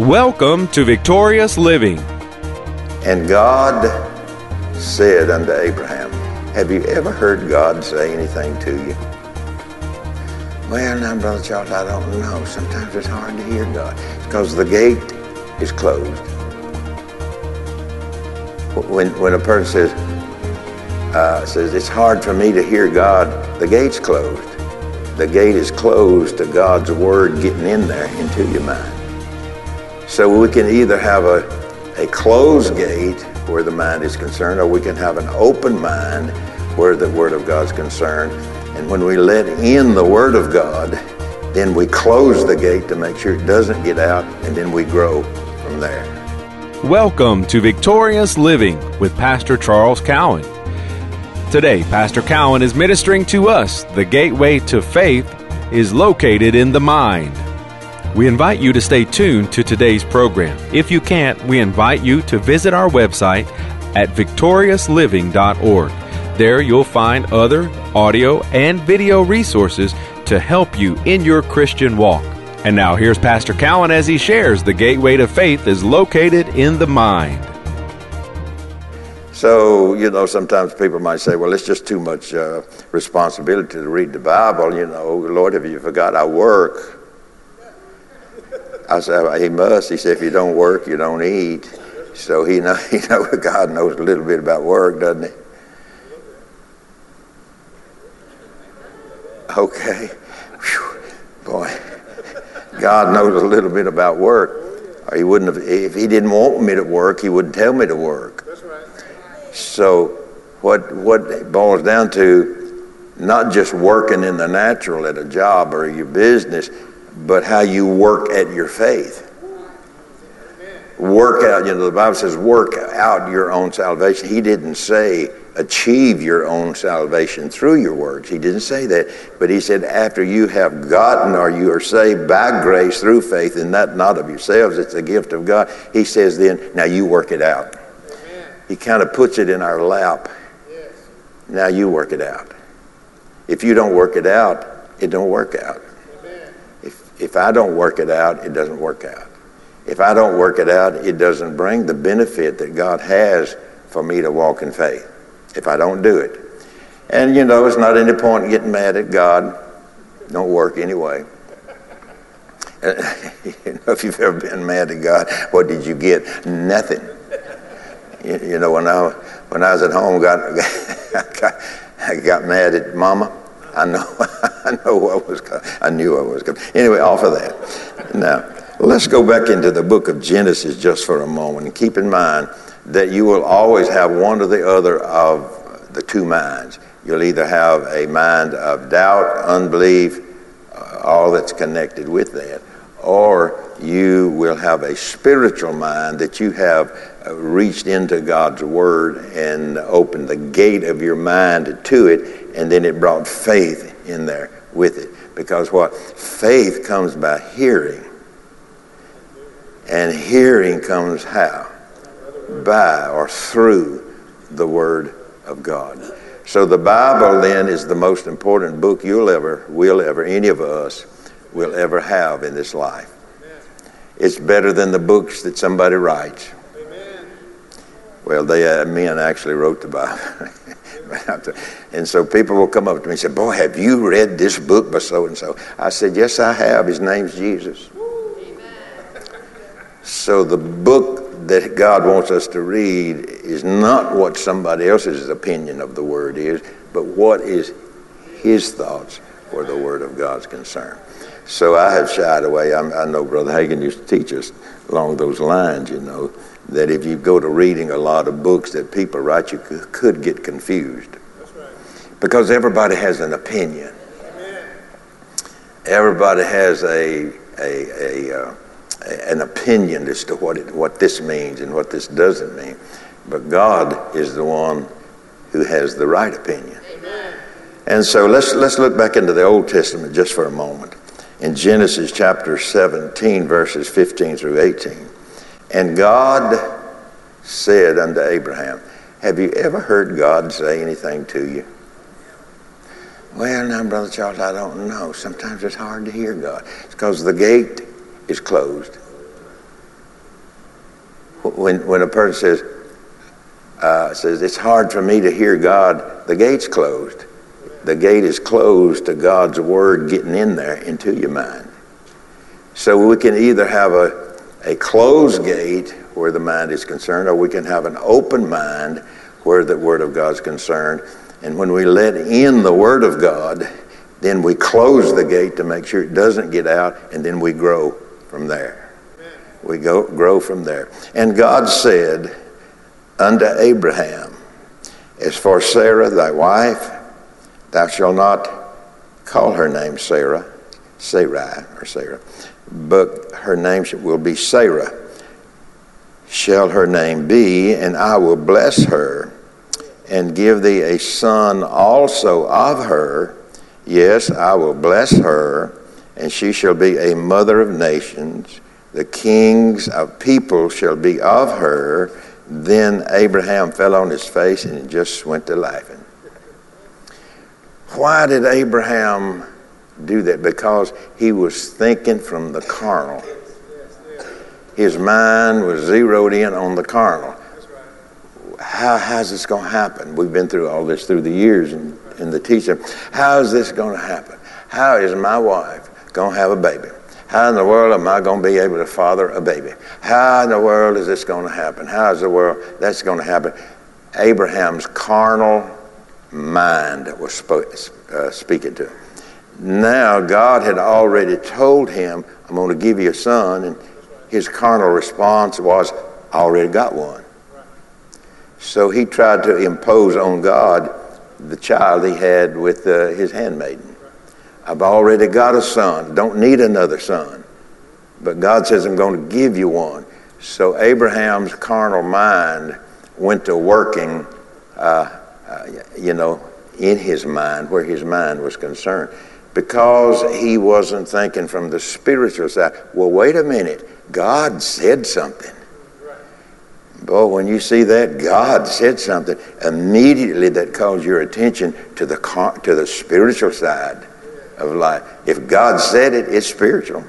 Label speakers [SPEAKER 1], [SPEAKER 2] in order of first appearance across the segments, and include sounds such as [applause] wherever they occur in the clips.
[SPEAKER 1] Welcome to Victorious Living.
[SPEAKER 2] And God said unto Abraham, Have you ever heard God say anything to you? Well, now, Brother Charles, I don't know. Sometimes it's hard to hear God. Because the gate is closed. When, when a person says, uh, says, it's hard for me to hear God, the gate's closed. The gate is closed to God's word getting in there into your mind. So we can either have a, a closed gate where the mind is concerned, or we can have an open mind where the Word of God is concerned. And when we let in the Word of God, then we close the gate to make sure it doesn't get out, and then we grow from there.
[SPEAKER 1] Welcome to Victorious Living with Pastor Charles Cowan. Today, Pastor Cowan is ministering to us. The gateway to faith is located in the mind. We invite you to stay tuned to today's program. If you can't, we invite you to visit our website at victoriousliving.org. There you'll find other audio and video resources to help you in your Christian walk. And now here's Pastor Cowan as he shares the gateway to faith is located in the mind.
[SPEAKER 2] So, you know, sometimes people might say, well, it's just too much uh, responsibility to read the Bible. You know, Lord, have you forgot I work? I said, he must. He said, if you don't work, you don't eat. So he [laughs] know, he know God knows a little bit about work, doesn't he? Okay. Whew. Boy, God knows a little bit about work. He wouldn't have, if he didn't want me to work, he wouldn't tell me to work. So what, what it boils down to, not just working in the natural at a job or your business, but how you work at your faith. Work out, you know, the Bible says, work out your own salvation. He didn't say achieve your own salvation through your works. He didn't say that. But he said, after you have gotten or you are saved by grace through faith, and that not of yourselves, it's a gift of God. He says, then, now you work it out. Amen. He kind of puts it in our lap. Yes. Now you work it out. If you don't work it out, it don't work out. If I don't work it out, it doesn't work out. If I don't work it out, it doesn't bring the benefit that God has for me to walk in faith. If I don't do it. And you know, it's not any point in getting mad at God. Don't work anyway. [laughs] you know, if you've ever been mad at God, what did you get? Nothing. You, you know, when I when I was at home, [laughs] I got I got mad at Mama. I know, [laughs] I know [laughs] what was coming. I knew what was coming. Anyway, off of that. Now, let's go back into the book of Genesis just for a moment. And keep in mind that you will always have one or the other of the two minds. You'll either have a mind of doubt, unbelief, uh, all that's connected with that, or you will have a spiritual mind that you have uh, reached into God's Word and opened the gate of your mind to it and then it brought faith in there with it. Because what? Faith comes by hearing. And hearing comes how? By or through the Word of God. So the Bible then is the most important book you'll ever, will ever, any of us will ever have in this life. It's better than the books that somebody writes. Well, they uh, men actually wrote the Bible. [laughs] [laughs] and so people will come up to me and say, Boy, have you read this book by so and so? I said, Yes, I have. His name's Jesus. So the book that God wants us to read is not what somebody else's opinion of the Word is, but what is His thoughts where the Word of God's concerned. So I have shied away. I'm, i know Brother Hagin used to teach us along those lines, you know that if you go to reading a lot of books that people write, you could get confused. Because everybody has an opinion. Everybody has a, a, a, uh, an opinion as to what, it, what this means and what this doesn't mean. But God is the one who has the right opinion. Amen. And so let's, let's look back into the Old Testament just for a moment. In Genesis chapter 17, verses 15 through 18. And God said unto Abraham, Have you ever heard God say anything to you? Well, now, Brother Charles, I don't know. Sometimes it's hard to hear God. It's because the gate is closed. when, when a person says, uh, says, it's hard for me to hear God, the gate's closed. The gate is closed to God's word getting in there into your mind. So we can either have a, a closed gate where the mind is concerned, or we can have an open mind where the word of God is concerned. And when we let in the word of God, then we close the gate to make sure it doesn't get out, and then we grow from there. We go, grow from there. And God said unto Abraham, As for Sarah thy wife, thou shalt not call her name Sarah, Sarai or Sarah, but her name will be Sarah. Shall her name be, and I will bless her and give thee a son also of her. Yes, I will bless her, and she shall be a mother of nations. The kings of people shall be of her. Then Abraham fell on his face and just went to laughing. Why did Abraham do that? Because he was thinking from the carnal. His mind was zeroed in on the carnal. How, how's this going to happen? We've been through all this through the years in, in the teaching. How is this going to happen? How is my wife going to have a baby? How in the world am I going to be able to father a baby? How in the world is this going to happen? How is the world that's going to happen? Abraham's carnal mind that was spoke, uh, speaking to him. Now, God had already told him, I'm going to give you a son, and his carnal response was, I already got one. So he tried to impose on God the child he had with uh, his handmaiden. I've already got a son, don't need another son. But God says, I'm going to give you one. So Abraham's carnal mind went to working, uh, uh, you know, in his mind, where his mind was concerned. Because he wasn't thinking from the spiritual side. Well, wait a minute. God said something. Boy, when you see that, God said something, immediately that calls your attention to the, to the spiritual side of life. If God said it, it's spiritual.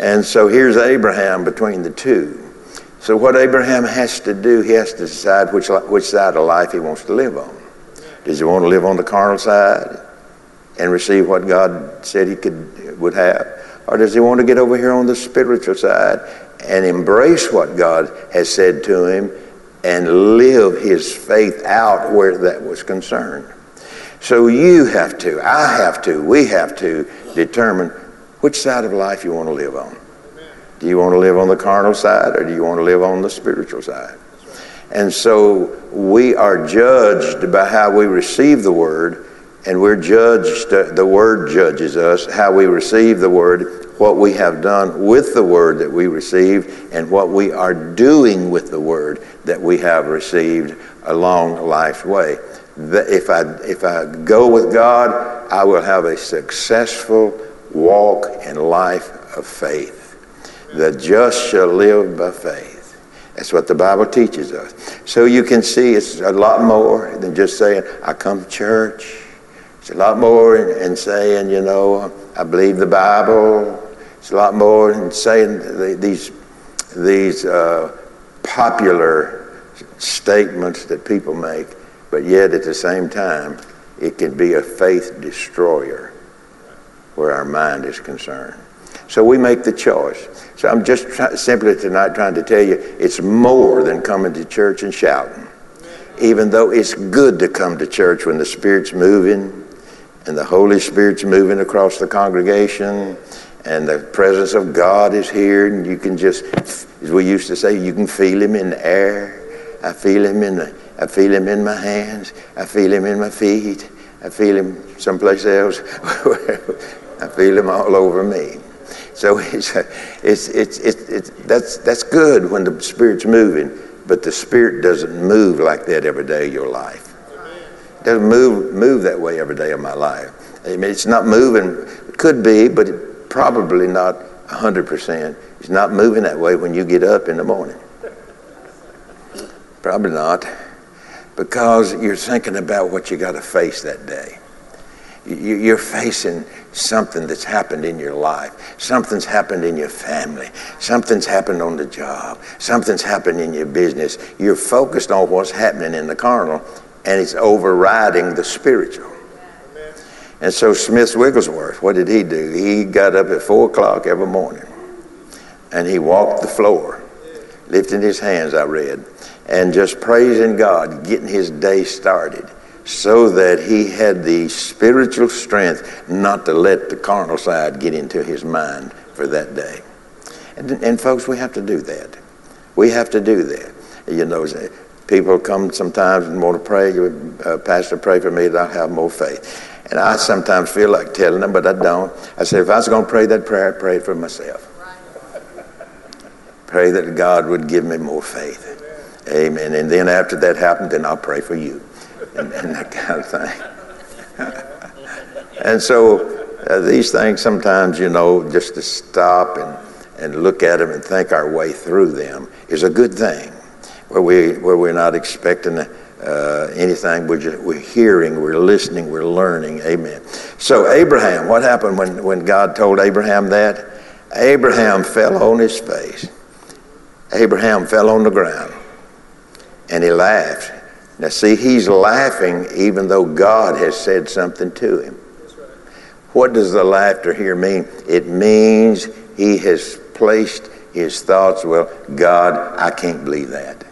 [SPEAKER 2] And so here's Abraham between the two. So what Abraham has to do, he has to decide which, which side of life he wants to live on. Does he want to live on the carnal side and receive what God said he could would have? Or does he want to get over here on the spiritual side and embrace what God has said to him and live his faith out where that was concerned? So you have to, I have to, we have to determine which side of life you want to live on. Do you want to live on the carnal side or do you want to live on the spiritual side? And so we are judged by how we receive the word, and we're judged, the word judges us, how we receive the word, what we have done with the word that we received, and what we are doing with the word that we have received along life's way if I, if I go with God, I will have a successful walk in life of faith. The just shall live by faith. That's what the Bible teaches us. So you can see it's a lot more than just saying, I come to church. It's a lot more in saying, you know, I believe the Bible. It's a lot more than saying these, these uh, popular statements that people make. But yet, at the same time, it can be a faith destroyer where our mind is concerned. So we make the choice. So I'm just try- simply tonight trying to tell you it's more than coming to church and shouting. Even though it's good to come to church when the Spirit's moving and the Holy Spirit's moving across the congregation and the presence of God is here and you can just, as we used to say, you can feel Him in the air. I feel Him in the I feel him in my hands. I feel him in my feet. I feel him someplace else. [laughs] I feel him all over me. So [laughs] it's, it's, it's, it's, that's, that's good when the Spirit's moving, but the Spirit doesn't move like that every day of your life. It doesn't move, move that way every day of my life. I mean, it's not moving, it could be, but it, probably not 100%. It's not moving that way when you get up in the morning. Probably not because you're thinking about what you got to face that day. You're facing something that's happened in your life. Something's happened in your family. Something's happened on the job. Something's happened in your business. You're focused on what's happening in the carnal, and it's overriding the spiritual. And so Smith Wigglesworth, what did he do? He got up at four o'clock every morning and he walked the floor, lifting his hands, I read, and just praising God, getting his day started so that he had the spiritual strength not to let the carnal side get into his mind for that day. And, and folks, we have to do that. We have to do that. You know, people come sometimes and want to pray, uh, Pastor, pray for me that I'll have more faith. And I sometimes feel like telling them, but I don't. I say, if I was going to pray that prayer, I'd pray for myself. Pray that God would give me more faith. Amen. And then after that happened, then I'll pray for you. And, that kind of thing. and so uh, these things sometimes, you know, just to stop and, and look at them and think our way through them is a good thing. Where, we, where we're not expecting uh, anything. We're, just, we're hearing, we're listening, we're learning. Amen. So, Abraham, what happened when, when God told Abraham that? Abraham fell on his face. Abraham fell on the ground and he laughed. Now, see, he's laughing even though God has said something to him. What does the laughter here mean? It means he has placed his thoughts, well, God, I can't believe that.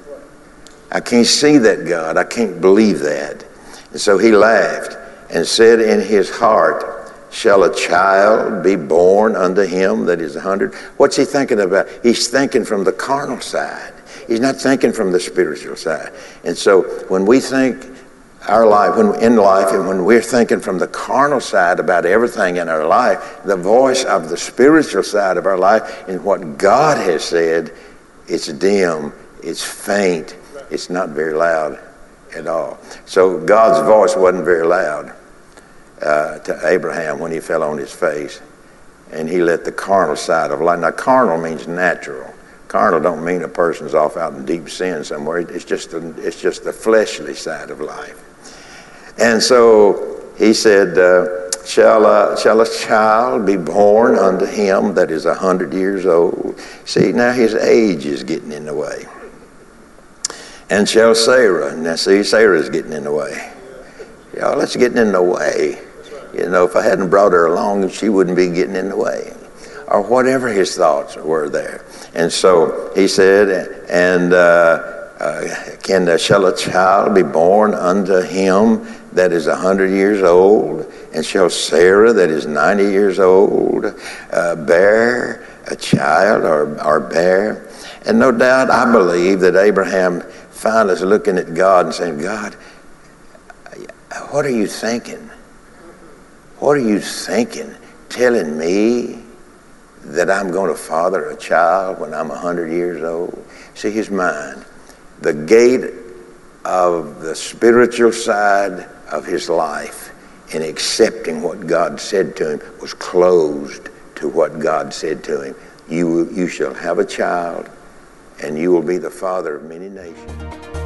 [SPEAKER 2] I can't see that, God. I can't believe that. And so he laughed and said in his heart, Shall a child be born unto him that is a hundred? What's he thinking about? He's thinking from the carnal side. He's not thinking from the spiritual side. And so when we think our life, when in life, and when we're thinking from the carnal side about everything in our life, the voice of the spiritual side of our life and what God has said, it's dim, it's faint, it's not very loud at all. So God's voice wasn't very loud uh, to Abraham when he fell on his face. And he let the carnal side of life. Now, carnal means natural. Carnal don't mean a person's off out in deep sin somewhere. It's just, a, it's just the fleshly side of life. And so he said, uh, shall, a, shall a child be born unto him that is a hundred years old? See, now his age is getting in the way and shall Sarah. Now, see, Sarah's getting in the way. Y'all, that's getting in the way. You know, if I hadn't brought her along, she wouldn't be getting in the way. Or whatever his thoughts were there. And so he said, and uh, uh, can uh, shall a child be born unto him that is a hundred years old? And shall Sarah that is ninety years old uh, bear a child or, or bear? And no doubt I believe that Abraham finally looking at God and saying, God, what are you thinking? What are you thinking? Telling me that I'm going to father a child when I'm 100 years old? See, his mind, the gate of the spiritual side of his life in accepting what God said to him was closed to what God said to him. You, you shall have a child and you will be the father of many nations.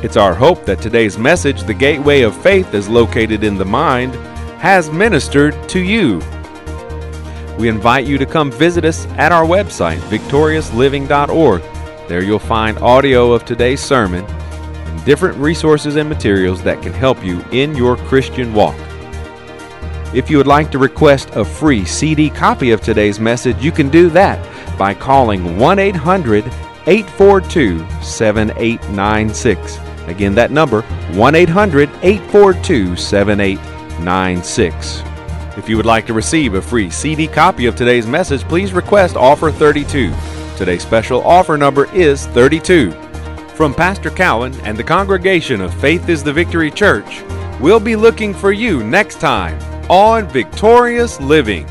[SPEAKER 1] It's our hope that today's message, The Gateway of Faith is located in the mind, has ministered to you. We invite you to come visit us at our website, victoriousliving.org. There you'll find audio of today's sermon and different resources and materials that can help you in your Christian walk. If you would like to request a free CD copy of today's message, you can do that by calling 1 800 842 7896. Again, that number 1 800 842 7896. If you would like to receive a free CD copy of today's message, please request offer 32. Today's special offer number is 32. From Pastor Cowan and the congregation of Faith is the Victory Church, we'll be looking for you next time on Victorious Living.